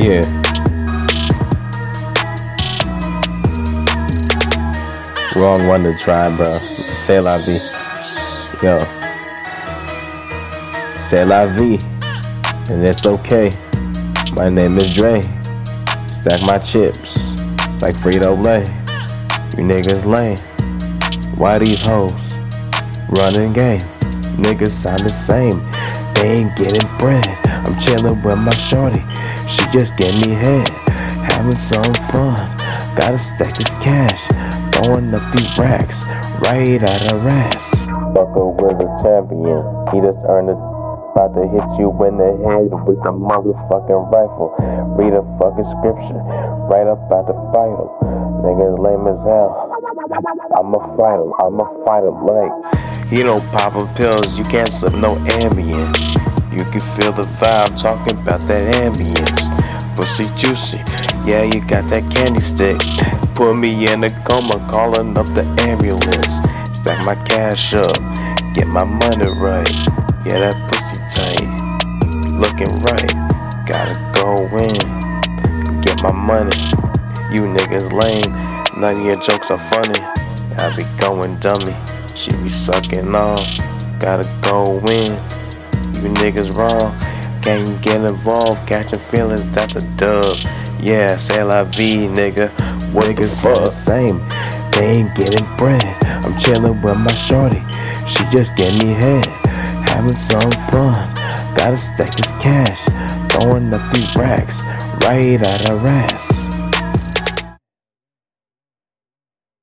Yeah. Wrong one to try, bro. C'est la vie. Yo. C'est la vie. And it's okay. My name is Dre. Stack my chips like Frito Lay. You niggas lame. Why these hoes running game? Niggas sound the same. They ain't getting bread. I'm chilling with my shorty. She just gave me head. Having some fun. Gotta stack this cash. Throwing up these racks right at her ass. Fucker was a champion. He just earned it. About to hit you in the head with a motherfucking rifle. Read a fucking scripture right up at the Bible. Niggas lame as hell. I'ma fight him. I'ma fight him like he don't pop a pills. You can't slip no Ambien. You can feel the vibe talking about that ambience. Pussy juicy, yeah, you got that candy stick. Put me in a coma, calling up the ambulance. Stack my cash up, get my money right. Yeah, that pussy tight, looking right. Gotta go in, get my money. You niggas lame, none of your jokes are funny. I be going dummy, she be sucking on. Gotta go in. You niggas wrong. Can't get involved, catching feelings, that's a dub. Yeah, c'est la vie, nigga. What niggas are the same. They ain't getting bread. I'm chillin' with my shorty. She just gave me head. Having some fun. Gotta stack this cash. Throwing up these racks right at her ass.